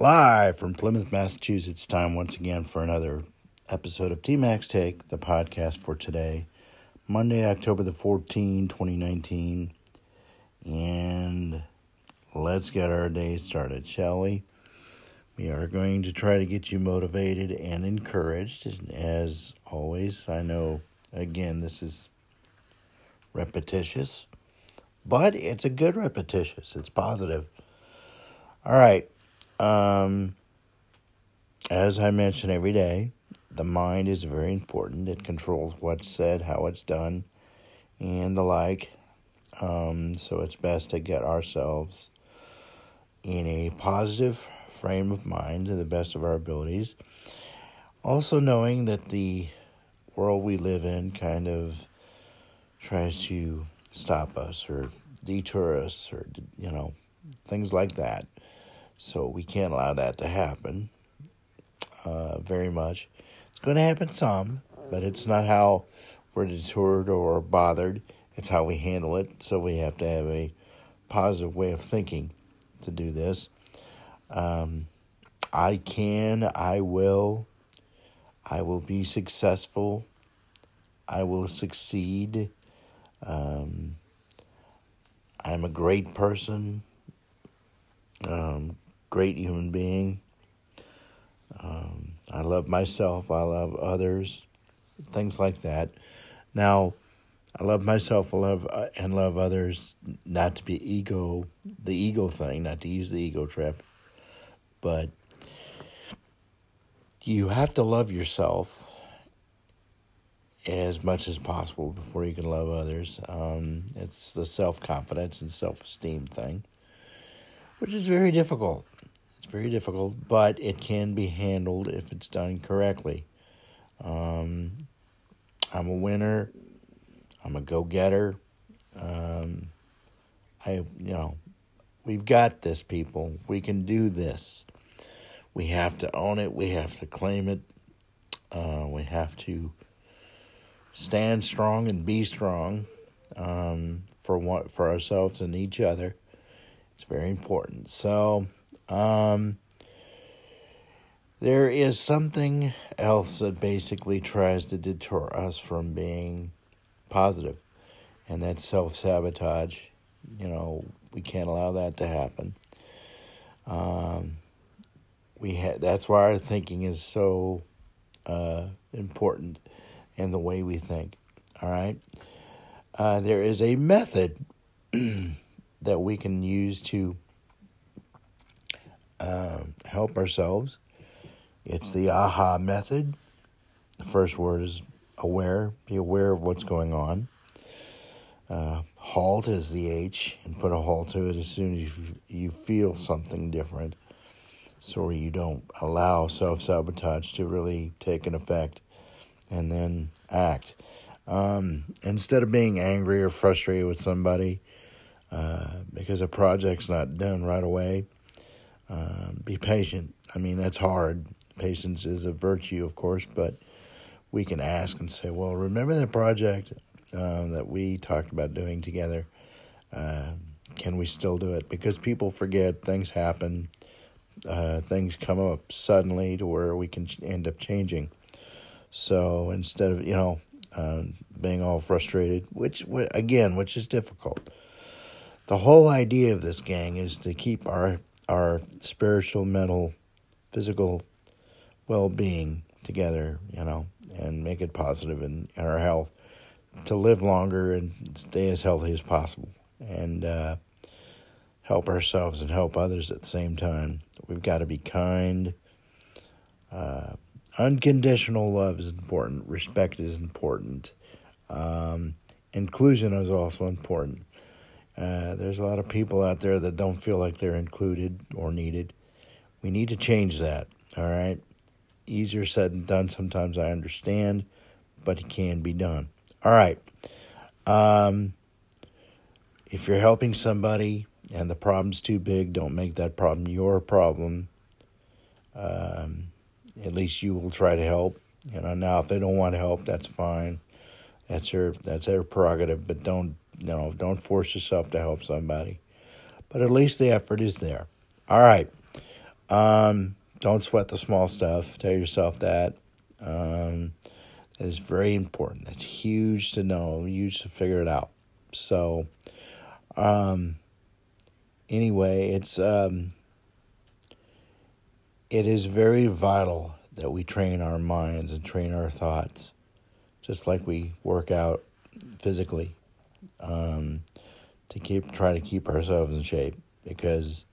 Live from Plymouth, Massachusetts, time once again for another episode of TMAC's Take, the podcast for today, Monday, October the 14th, 2019. And let's get our day started, shall we? We are going to try to get you motivated and encouraged. As always, I know, again, this is repetitious, but it's a good repetitious. It's positive. All right. Um, as I mention every day, the mind is very important. It controls what's said, how it's done, and the like. Um, so it's best to get ourselves in a positive frame of mind to the best of our abilities. Also, knowing that the world we live in kind of tries to stop us or detour us or, you know, things like that. So we can't allow that to happen uh, very much. It's going to happen some, but it's not how we're deterred or bothered. It's how we handle it. So we have to have a positive way of thinking to do this. Um, I can, I will, I will be successful, I will succeed. Um, I'm a great person. Um, great human being. Um, I love myself. I love others. Things like that. Now, I love myself. I love uh, and love others. Not to be ego, the ego thing. Not to use the ego trip, but you have to love yourself as much as possible before you can love others. Um, it's the self confidence and self esteem thing, which is very difficult. It's very difficult, but it can be handled if it's done correctly. Um, I'm a winner. I'm a go getter. Um, I, you know, we've got this, people. We can do this. We have to own it. We have to claim it. Uh, we have to stand strong and be strong um, for what for ourselves and each other. It's very important. So um, there is something else that basically tries to deter us from being positive, and that's self sabotage. You know, we can't allow that to happen. Um, we ha- that's why our thinking is so uh, important and the way we think. All right. Uh, there is a method that we can use to uh, help ourselves. It's the AHA method. The first word is aware, be aware of what's going on. Uh, halt is the H, and put a halt to it as soon as you, you feel something different. So you don't allow self sabotage to really take an effect and then act. Um, instead of being angry or frustrated with somebody uh, because a project's not done right away, uh, be patient. I mean, that's hard. Patience is a virtue, of course, but we can ask and say, well, remember that project uh, that we talked about doing together? Uh, can we still do it? Because people forget, things happen, uh, things come up suddenly to where we can end up changing. So instead of, you know, um, being all frustrated, which, again, which is difficult. The whole idea of this gang is to keep our our spiritual, mental, physical well being together, you know, and make it positive in, in our health to live longer and stay as healthy as possible and uh, help ourselves and help others at the same time. We've got to be kind. Uh, unconditional love is important. Respect is important. Um, inclusion is also important. Uh, there's a lot of people out there that don't feel like they're included or needed. We need to change that, all right? Easier said than done. Sometimes I understand, but it can be done. All right. Um, if you're helping somebody and the problem's too big, don't make that problem your problem. Um, at least you will try to help. You know, now if they don't want help, that's fine. That's their that's their prerogative, but don't no, don't force yourself to help somebody. But at least the effort is there. All right. Um, don't sweat the small stuff. Tell yourself that. Um, that is very important. That's huge to know, huge to figure it out. So, um, anyway, it's um, it is very vital that we train our minds and train our thoughts, just like we work out physically, um, to keep try to keep ourselves in shape. Because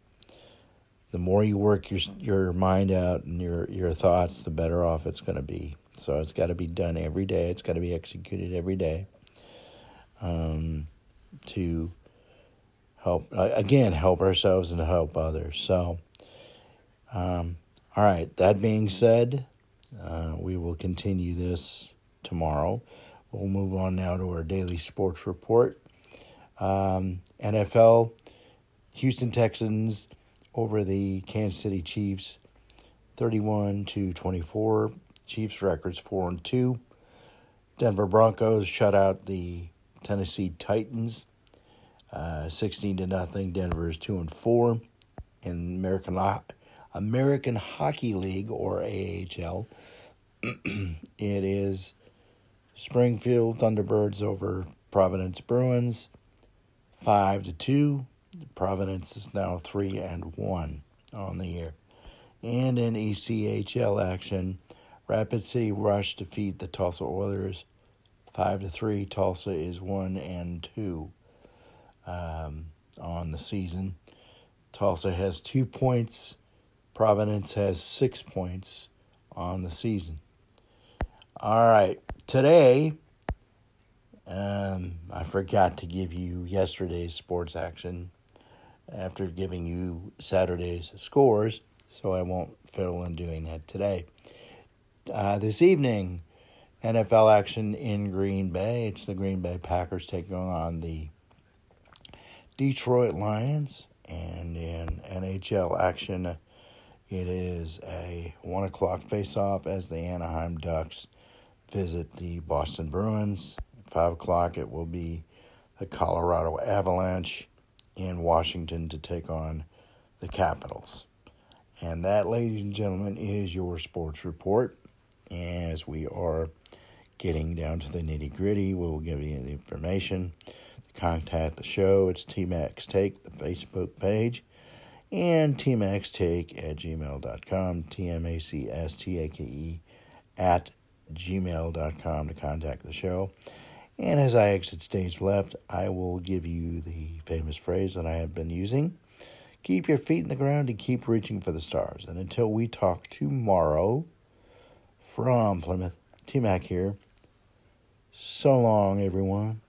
the more you work your your mind out and your your thoughts, the better off it's going to be. So it's got to be done every day. It's got to be executed every day. Um, to help again help ourselves and help others. So, um, all right. That being said, uh, we will continue this tomorrow. We'll move on now to our daily sports report. Um, NFL, Houston Texans over the Kansas City Chiefs, thirty-one to twenty-four. Chiefs records four and two. Denver Broncos shut out the Tennessee Titans, uh, sixteen to nothing. Denver is two and four in American American Hockey League or AHL. it is Springfield Thunderbirds over Providence Bruins, five to two. Providence is now three and one on the year. And in ECHL action, Rapid City Rush defeat the Tulsa Oilers, five to three. Tulsa is one and two um, on the season. Tulsa has two points Providence has six points on the season. All right, today, um, I forgot to give you yesterday's sports action after giving you Saturday's scores, so I won't fill in doing that today. Uh, this evening, NFL action in Green Bay. It's the Green Bay Packers taking on the Detroit Lions, and in NHL action it is a 1 o'clock face-off as the Anaheim Ducks visit the Boston Bruins. At 5 o'clock it will be the Colorado Avalanche in Washington to take on the Capitals. And that, ladies and gentlemen, is your sports report. As we are getting down to the nitty gritty, we'll give you the information. Contact the show, it's TMAC's Take, the Facebook page and tmacstake at gmail.com, T-M-A-C-S-T-A-K-E at gmail.com to contact the show. And as I exit stage left, I will give you the famous phrase that I have been using. Keep your feet in the ground and keep reaching for the stars. And until we talk tomorrow from Plymouth, TMAC here. So long, everyone.